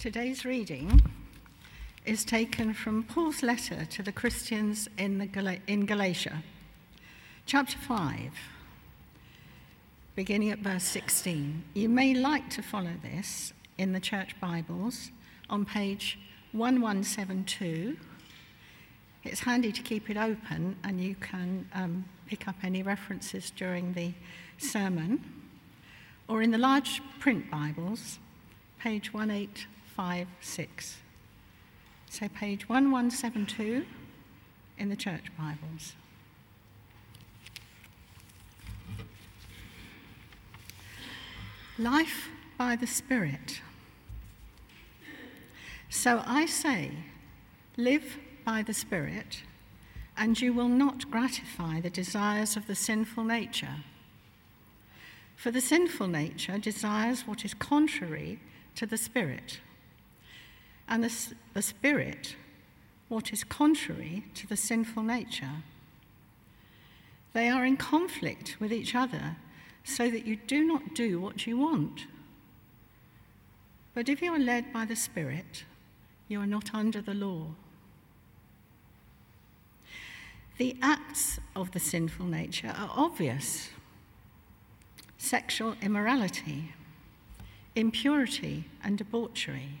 Today's reading is taken from Paul's letter to the Christians in, the Gal- in Galatia, chapter 5, beginning at verse 16. You may like to follow this in the church Bibles on page 1172. It's handy to keep it open and you can um, pick up any references during the sermon. Or in the large print Bibles, page 182. 156. So, page 1172 in the Church Bibles. Life by the Spirit. So I say, live by the Spirit, and you will not gratify the desires of the sinful nature. For the sinful nature desires what is contrary to the Spirit and the, the Spirit what is contrary to the sinful nature. They are in conflict with each other so that you do not do what you want. But if you are led by the Spirit, you are not under the law. The acts of the sinful nature are obvious sexual immorality, impurity, and debauchery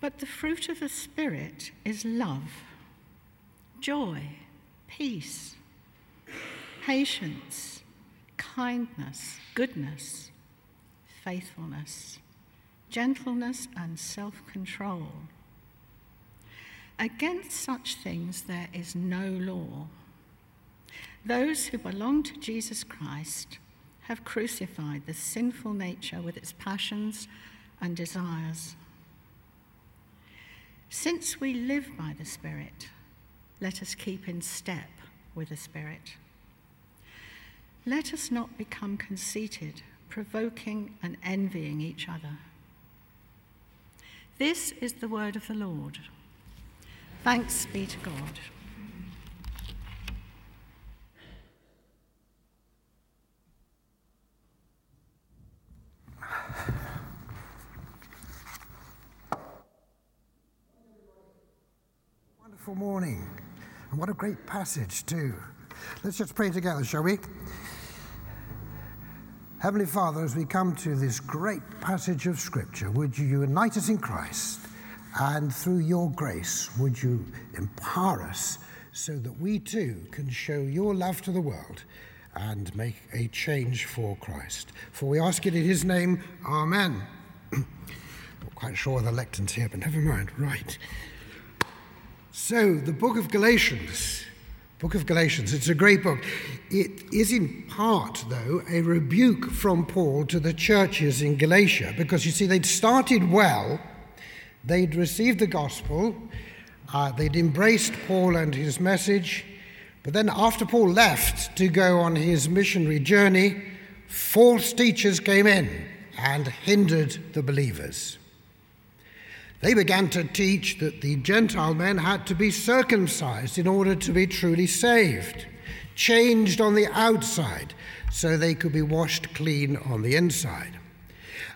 But the fruit of the Spirit is love, joy, peace, patience, kindness, goodness, faithfulness, gentleness, and self control. Against such things there is no law. Those who belong to Jesus Christ have crucified the sinful nature with its passions and desires. Since we live by the Spirit, let us keep in step with the Spirit. Let us not become conceited, provoking and envying each other. This is the word of the Lord. Thanks be to God. Wonderful morning. And what a great passage, too. Let's just pray together, shall we? Heavenly Father, as we come to this great passage of Scripture, would you unite us in Christ? And through your grace, would you empower us so that we too can show your love to the world and make a change for Christ? For we ask it in his name, Amen. Not quite sure of the lectern's here, but never mind. Right. So, the book of Galatians, book of Galatians, it's a great book. It is in part, though, a rebuke from Paul to the churches in Galatia, because you see, they'd started well, they'd received the gospel, uh, they'd embraced Paul and his message, but then after Paul left to go on his missionary journey, false teachers came in and hindered the believers. They began to teach that the Gentile men had to be circumcised in order to be truly saved, changed on the outside so they could be washed clean on the inside.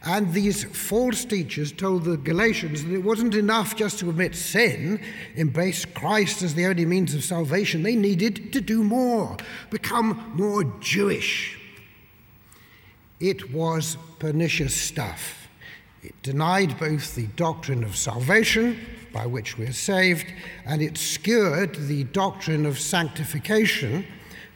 And these false teachers told the Galatians that it wasn't enough just to admit sin, embrace Christ as the only means of salvation. They needed to do more, become more Jewish. It was pernicious stuff. It denied both the doctrine of salvation, by which we're saved, and it skewered the doctrine of sanctification,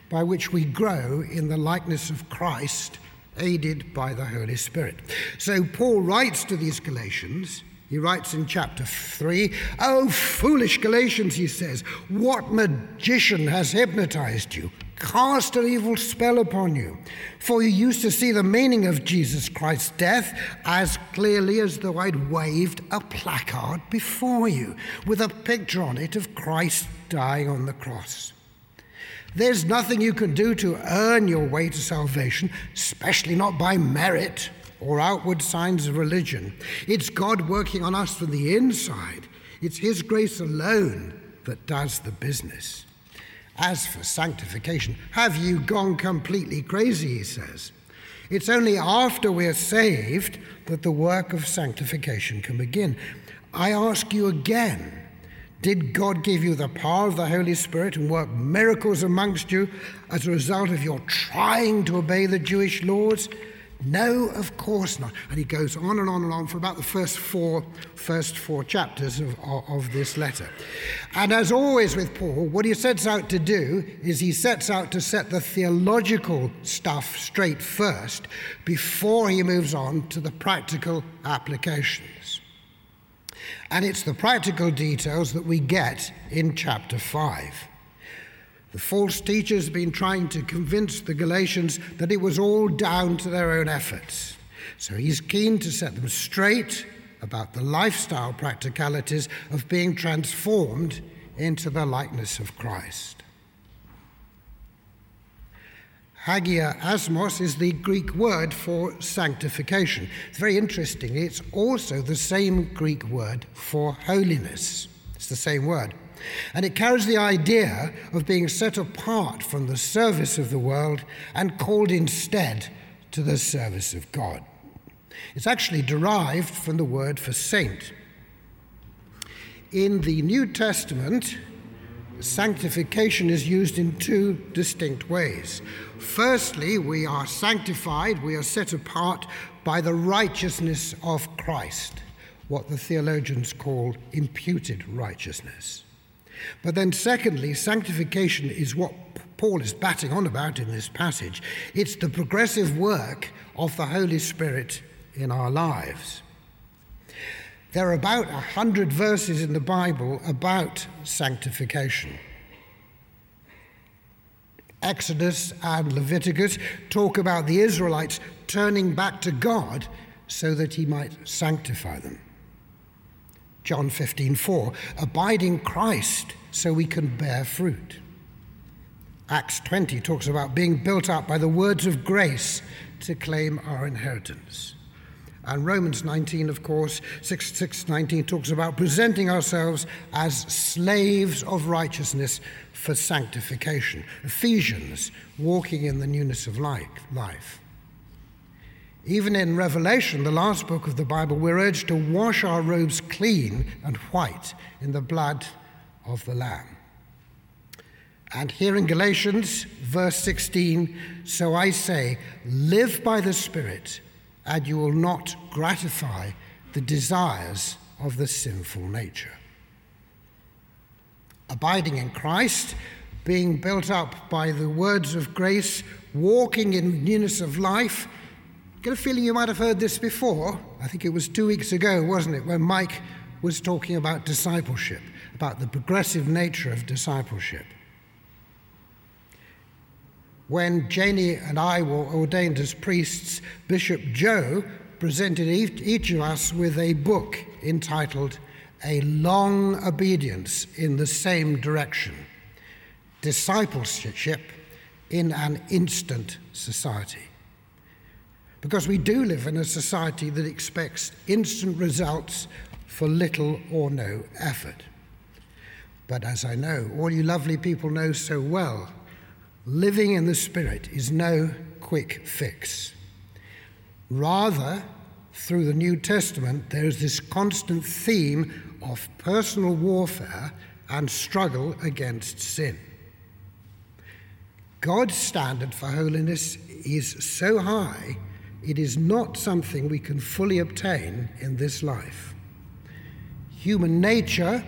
by which we grow in the likeness of Christ, aided by the Holy Spirit. So Paul writes to these Galatians. He writes in chapter 3, Oh, foolish Galatians, he says, what magician has hypnotized you? Cast an evil spell upon you. For you used to see the meaning of Jesus Christ's death as clearly as though I'd waved a placard before you with a picture on it of Christ dying on the cross. There's nothing you can do to earn your way to salvation, especially not by merit or outward signs of religion. It's God working on us from the inside. It's His grace alone that does the business. As for sanctification, have you gone completely crazy? He says. It's only after we're saved that the work of sanctification can begin. I ask you again did God give you the power of the Holy Spirit and work miracles amongst you as a result of your trying to obey the Jewish laws? No, of course not. And he goes on and on and on for about the first four, first four chapters of, of, this letter. And as always with Paul, what he sets out to do is he sets out to set the theological stuff straight first before he moves on to the practical applications. And it's the practical details that we get in chapter 5. The false teachers have been trying to convince the Galatians that it was all down to their own efforts. So he's keen to set them straight about the lifestyle practicalities of being transformed into the likeness of Christ. Hagiasmos is the Greek word for sanctification. It's very interesting. It's also the same Greek word for holiness. It's the same word. And it carries the idea of being set apart from the service of the world and called instead to the service of God. It's actually derived from the word for saint. In the New Testament, sanctification is used in two distinct ways. Firstly, we are sanctified, we are set apart by the righteousness of Christ, what the theologians call imputed righteousness. But then, secondly, sanctification is what Paul is batting on about in this passage. It's the progressive work of the Holy Spirit in our lives. There are about a hundred verses in the Bible about sanctification. Exodus and Leviticus talk about the Israelites turning back to God so that he might sanctify them. John 15, 4. Abide in Christ so we can bear fruit. Acts 20 talks about being built up by the words of grace to claim our inheritance. And Romans 19, of course, 6, 6 19 talks about presenting ourselves as slaves of righteousness for sanctification. Ephesians, walking in the newness of life. Even in Revelation, the last book of the Bible, we're urged to wash our robes clean and white in the blood of the Lamb. And here in Galatians, verse 16, so I say, live by the Spirit, and you will not gratify the desires of the sinful nature. Abiding in Christ, being built up by the words of grace, walking in newness of life, get a feeling you might have heard this before. I think it was two weeks ago, wasn't it, when Mike was talking about discipleship, about the progressive nature of discipleship. When Janie and I were ordained as priests, Bishop Joe presented each of us with a book entitled A Long Obedience in the Same Direction Discipleship in an Instant Society. Because we do live in a society that expects instant results for little or no effort. But as I know, all you lovely people know so well, living in the Spirit is no quick fix. Rather, through the New Testament, there is this constant theme of personal warfare and struggle against sin. God's standard for holiness is so high it is not something we can fully obtain in this life. Human nature,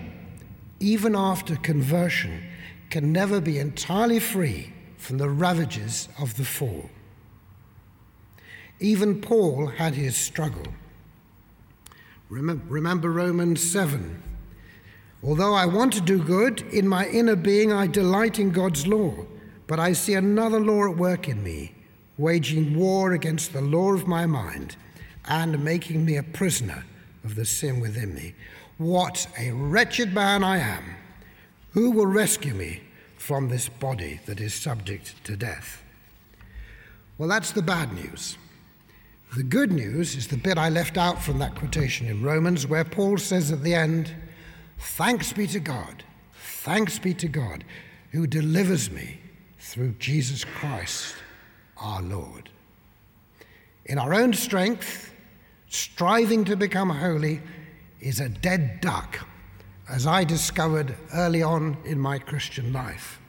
even after conversion, can never be entirely free from the ravages of the fall. Even Paul had his struggle. Remember, Romans 7. Although I want to do good, in my inner being I delight in God's law But I see another law at work in me, waging war against the law of my mind and making me a prisoner of the sin within me. What a wretched man I am! Who will rescue me from this body that is subject to death? Well, that's the bad news. The good news is the bit I left out from that quotation in Romans, where Paul says at the end, Thanks be to God, thanks be to God, who delivers me through Jesus Christ our Lord. In our own strength, striving to become holy is a dead duck, as I discovered early on in my Christian life.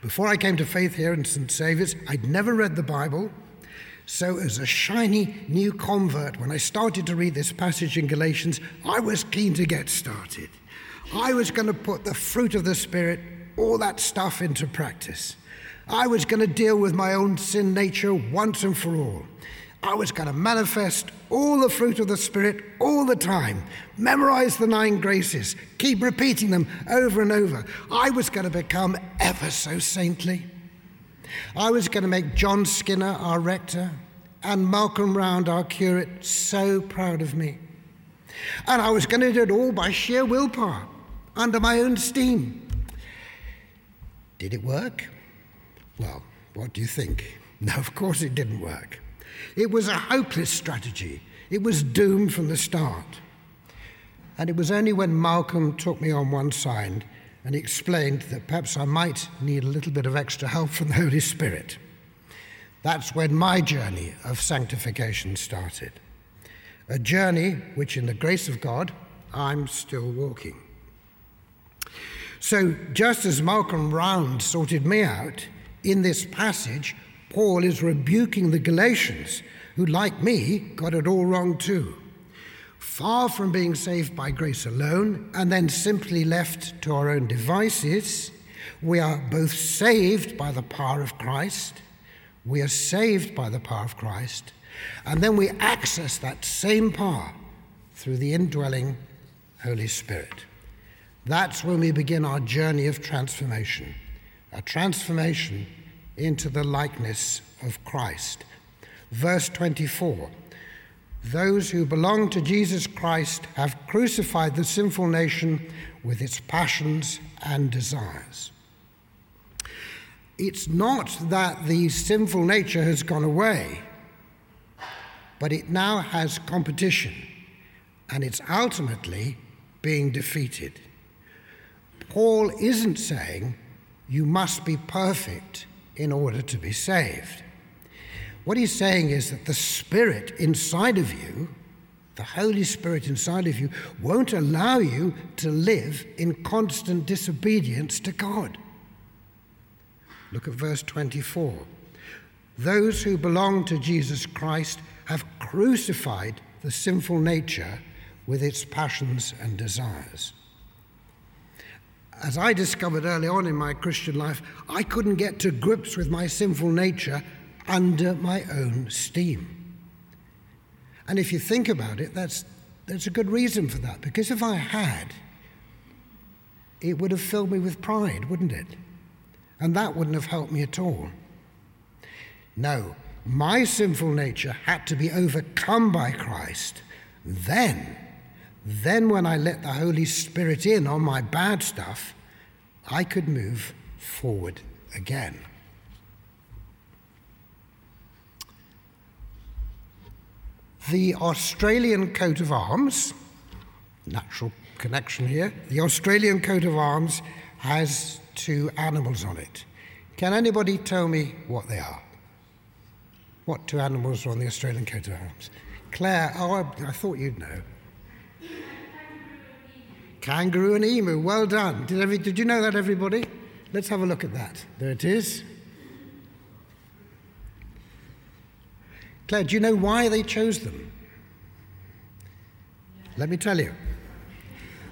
Before I came to faith here in St. Saviour's, I'd never read the Bible. So, as a shiny new convert, when I started to read this passage in Galatians, I was keen to get started. I was going to put the fruit of the Spirit, all that stuff, into practice. I was going to deal with my own sin nature once and for all. I was going to manifest all the fruit of the Spirit all the time, memorize the nine graces, keep repeating them over and over. I was going to become ever so saintly. I was going to make John Skinner our rector and Malcolm Round our curate so proud of me. And I was going to do it all by sheer willpower, under my own steam. Did it work? Well, what do you think? No, of course it didn't work. It was a hopeless strategy. It was doomed from the start. And it was only when Malcolm took me on one side and explained that perhaps I might need a little bit of extra help from the Holy Spirit. That's when my journey of sanctification started. A journey which, in the grace of God, I'm still walking. So, just as Malcolm Round sorted me out, in this passage, Paul is rebuking the Galatians, who, like me, got it all wrong too. Far from being saved by grace alone and then simply left to our own devices, we are both saved by the power of Christ, we are saved by the power of Christ, and then we access that same power through the indwelling Holy Spirit. That's when we begin our journey of transformation, a transformation into the likeness of Christ. Verse 24 Those who belong to Jesus Christ have crucified the sinful nation with its passions and desires. It's not that the sinful nature has gone away, but it now has competition, and it's ultimately being defeated. Paul isn't saying you must be perfect in order to be saved. What he's saying is that the Spirit inside of you, the Holy Spirit inside of you, won't allow you to live in constant disobedience to God. Look at verse 24. Those who belong to Jesus Christ have crucified the sinful nature with its passions and desires as I discovered early on in my Christian life, I couldn't get to grips with my sinful nature under my own steam. And if you think about it, that's, that's a good reason for that, because if I had, it would have filled me with pride, wouldn't it? And that wouldn't have helped me at all. No, my sinful nature had to be overcome by Christ. Then then, when I let the Holy Spirit in on my bad stuff, I could move forward again. The Australian coat of arms, natural connection here, the Australian coat of arms has two animals on it. Can anybody tell me what they are? What two animals are on the Australian coat of arms? Claire, oh, I, I thought you'd know. Kangaroo and emu, well done. Did, every, did you know that, everybody? Let's have a look at that. There it is. Claire, do you know why they chose them? Let me tell you.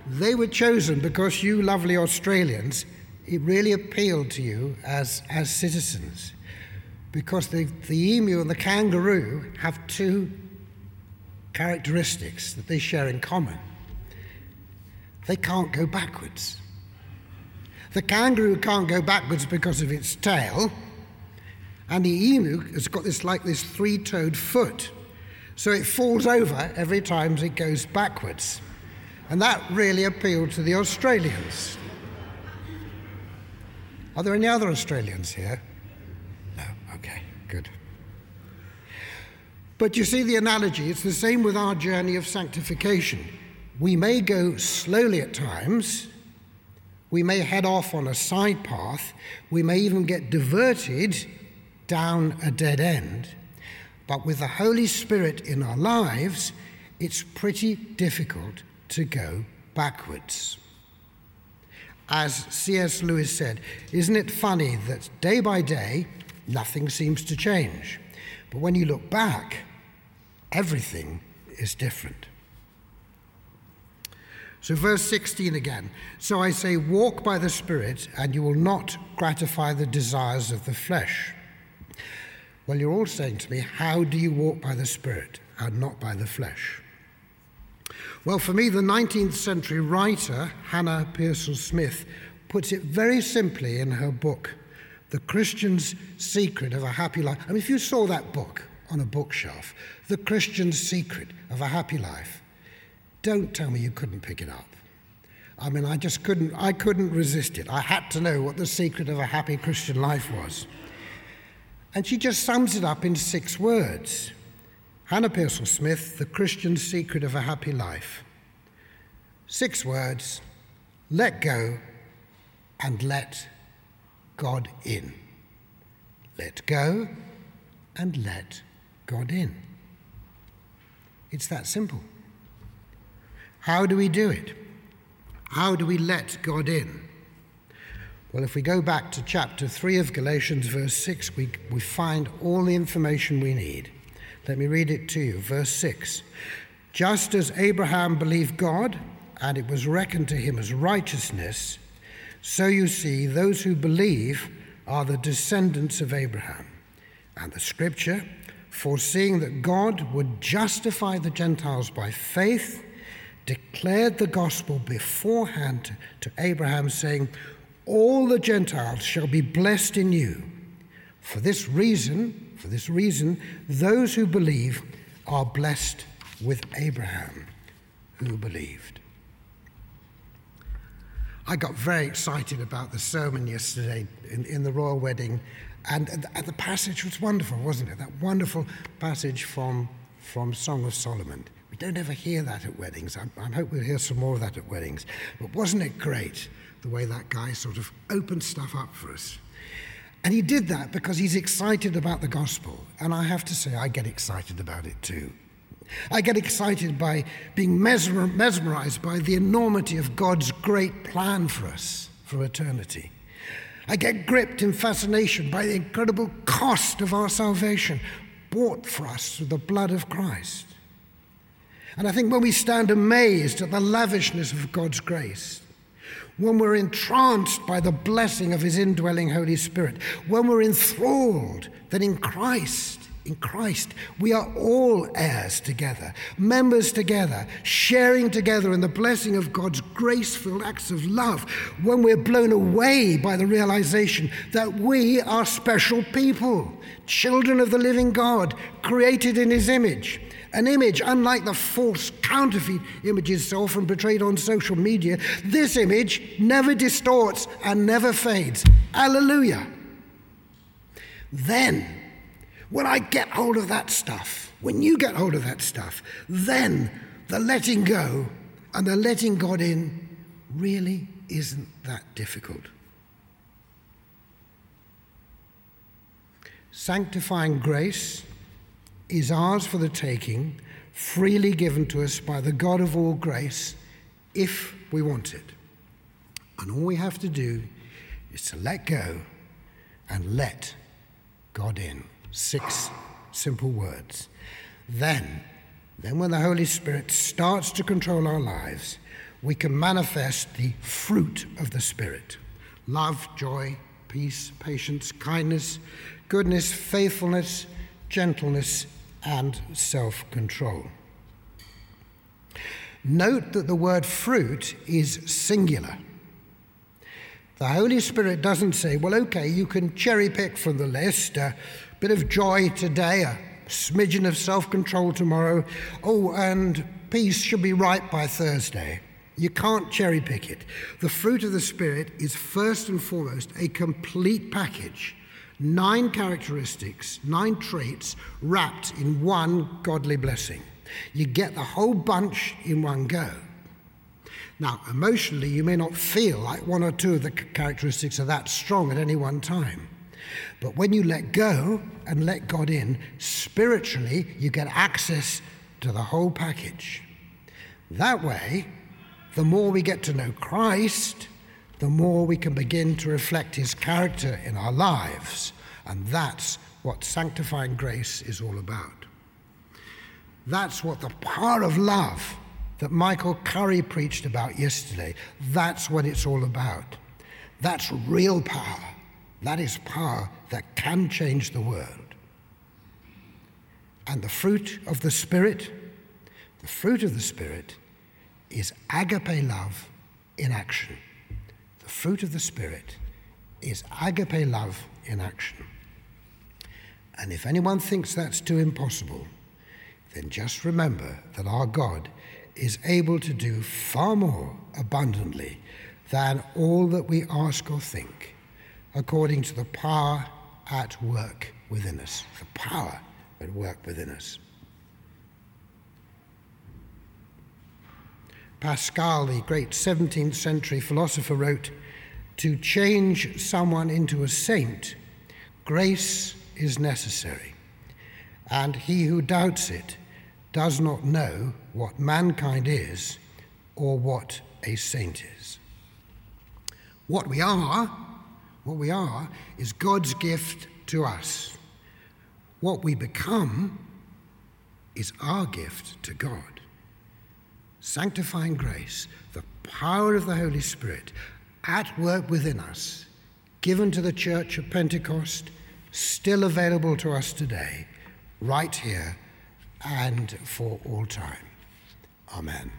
They were chosen because you lovely Australians, it really appealed to you as, as citizens. Because the, the emu and the kangaroo have two characteristics that they share in common they can't go backwards. The kangaroo can't go backwards because of its tail, and the emu has got this like this three toed foot. So it falls over every time it goes backwards. And that really appealed to the Australians. Are there any other Australians here? No, okay, good. But you see the analogy, it's the same with our journey of sanctification. We may go slowly at times, we may head off on a side path, we may even get diverted down a dead end. But with the Holy Spirit in our lives, it's pretty difficult to go backwards. As C.S. Lewis said, isn't it funny that day by day nothing seems to change? But when you look back, everything is different. So, verse 16 again. So I say, walk by the Spirit, and you will not gratify the desires of the flesh. Well, you're all saying to me, how do you walk by the Spirit and not by the flesh? Well, for me, the 19th century writer, Hannah Pearsall Smith, puts it very simply in her book, The Christian's Secret of a Happy Life. I mean, if you saw that book on a bookshelf, The Christian's Secret of a Happy Life, don't tell me you couldn't pick it up. I mean, I just couldn't, I couldn't resist it. I had to know what the secret of a happy Christian life was. And she just sums it up in six words Hannah Pearsall Smith, The Christian Secret of a Happy Life. Six words let go and let God in. Let go and let God in. It's that simple. How do we do it? How do we let God in? Well, if we go back to chapter 3 of Galatians, verse 6, we, we find all the information we need. Let me read it to you. Verse 6 Just as Abraham believed God, and it was reckoned to him as righteousness, so you see, those who believe are the descendants of Abraham. And the scripture, foreseeing that God would justify the Gentiles by faith, declared the gospel beforehand to Abraham, saying, all the Gentiles shall be blessed in you. For this reason, for this reason, those who believe are blessed with Abraham, who believed. I got very excited about the sermon yesterday in, in the royal wedding, and, the passage was wonderful, wasn't it? That wonderful passage from, from Song of Solomon. We don't ever hear that at weddings. I, I hope we'll hear some more of that at weddings. But wasn't it great? the way that guy sort of opened stuff up for us. And he did that because he's excited about the gospel. And I have to say, I get excited about it too. I get excited by being mesmerized by the enormity of God's great plan for us for eternity. I get gripped in fascination by the incredible cost of our salvation, bought for us through the blood of Christ. And I think when we stand amazed at the lavishness of God's grace, when we're entranced by the blessing of His indwelling Holy Spirit, when we're enthralled that in Christ, in Christ, we are all heirs together, members together, sharing together in the blessing of God's grace filled acts of love, when we're blown away by the realization that we are special people, children of the living God, created in His image an image, unlike the false counterfeit images so often portrayed on social media, this image never distorts and never fades. Hallelujah. Then, when I get hold of that stuff, when you get hold of that stuff, then the letting go and the letting God in really isn't that difficult. Sanctifying grace is ours for the taking, freely given to us by the God of all grace, if we want it. And all we have to do is to let go and let God in. Six simple words. Then, then when the Holy Spirit starts to control our lives, we can manifest the fruit of the Spirit love, joy, peace, patience, kindness, goodness, faithfulness, gentleness, and self control. Note that the word fruit is singular. The Holy Spirit doesn't say, well, okay, you can cherry pick from the list a bit of joy today, a smidgen of self control tomorrow. Oh, and peace should be right by Thursday. You can't cherry pick it. The fruit of the Spirit is first and foremost a complete package. Nine characteristics, nine traits wrapped in one godly blessing. You get the whole bunch in one go. Now, emotionally, you may not feel like one or two of the characteristics are that strong at any one time. But when you let go and let God in, spiritually, you get access to the whole package. That way, the more we get to know Christ, the more we can begin to reflect his character in our lives. And that's what sanctifying grace is all about. That's what the power of love that Michael Curry preached about yesterday. That's what it's all about. That's real power. That is power that can change the world. And the fruit of the Spirit, the fruit of the Spirit is agape love in action. Fruit of the Spirit is agape love in action. And if anyone thinks that's too impossible, then just remember that our God is able to do far more abundantly than all that we ask or think, according to the power at work within us. The power at work within us. Pascal, the great 17th century philosopher, wrote To change someone into a saint, grace is necessary, and he who doubts it does not know what mankind is or what a saint is. What we are, what we are, is God's gift to us. What we become is our gift to God. Sanctifying grace, the power of the Holy Spirit at work within us, given to the church of Pentecost, still available to us today, right here and for all time. Amen.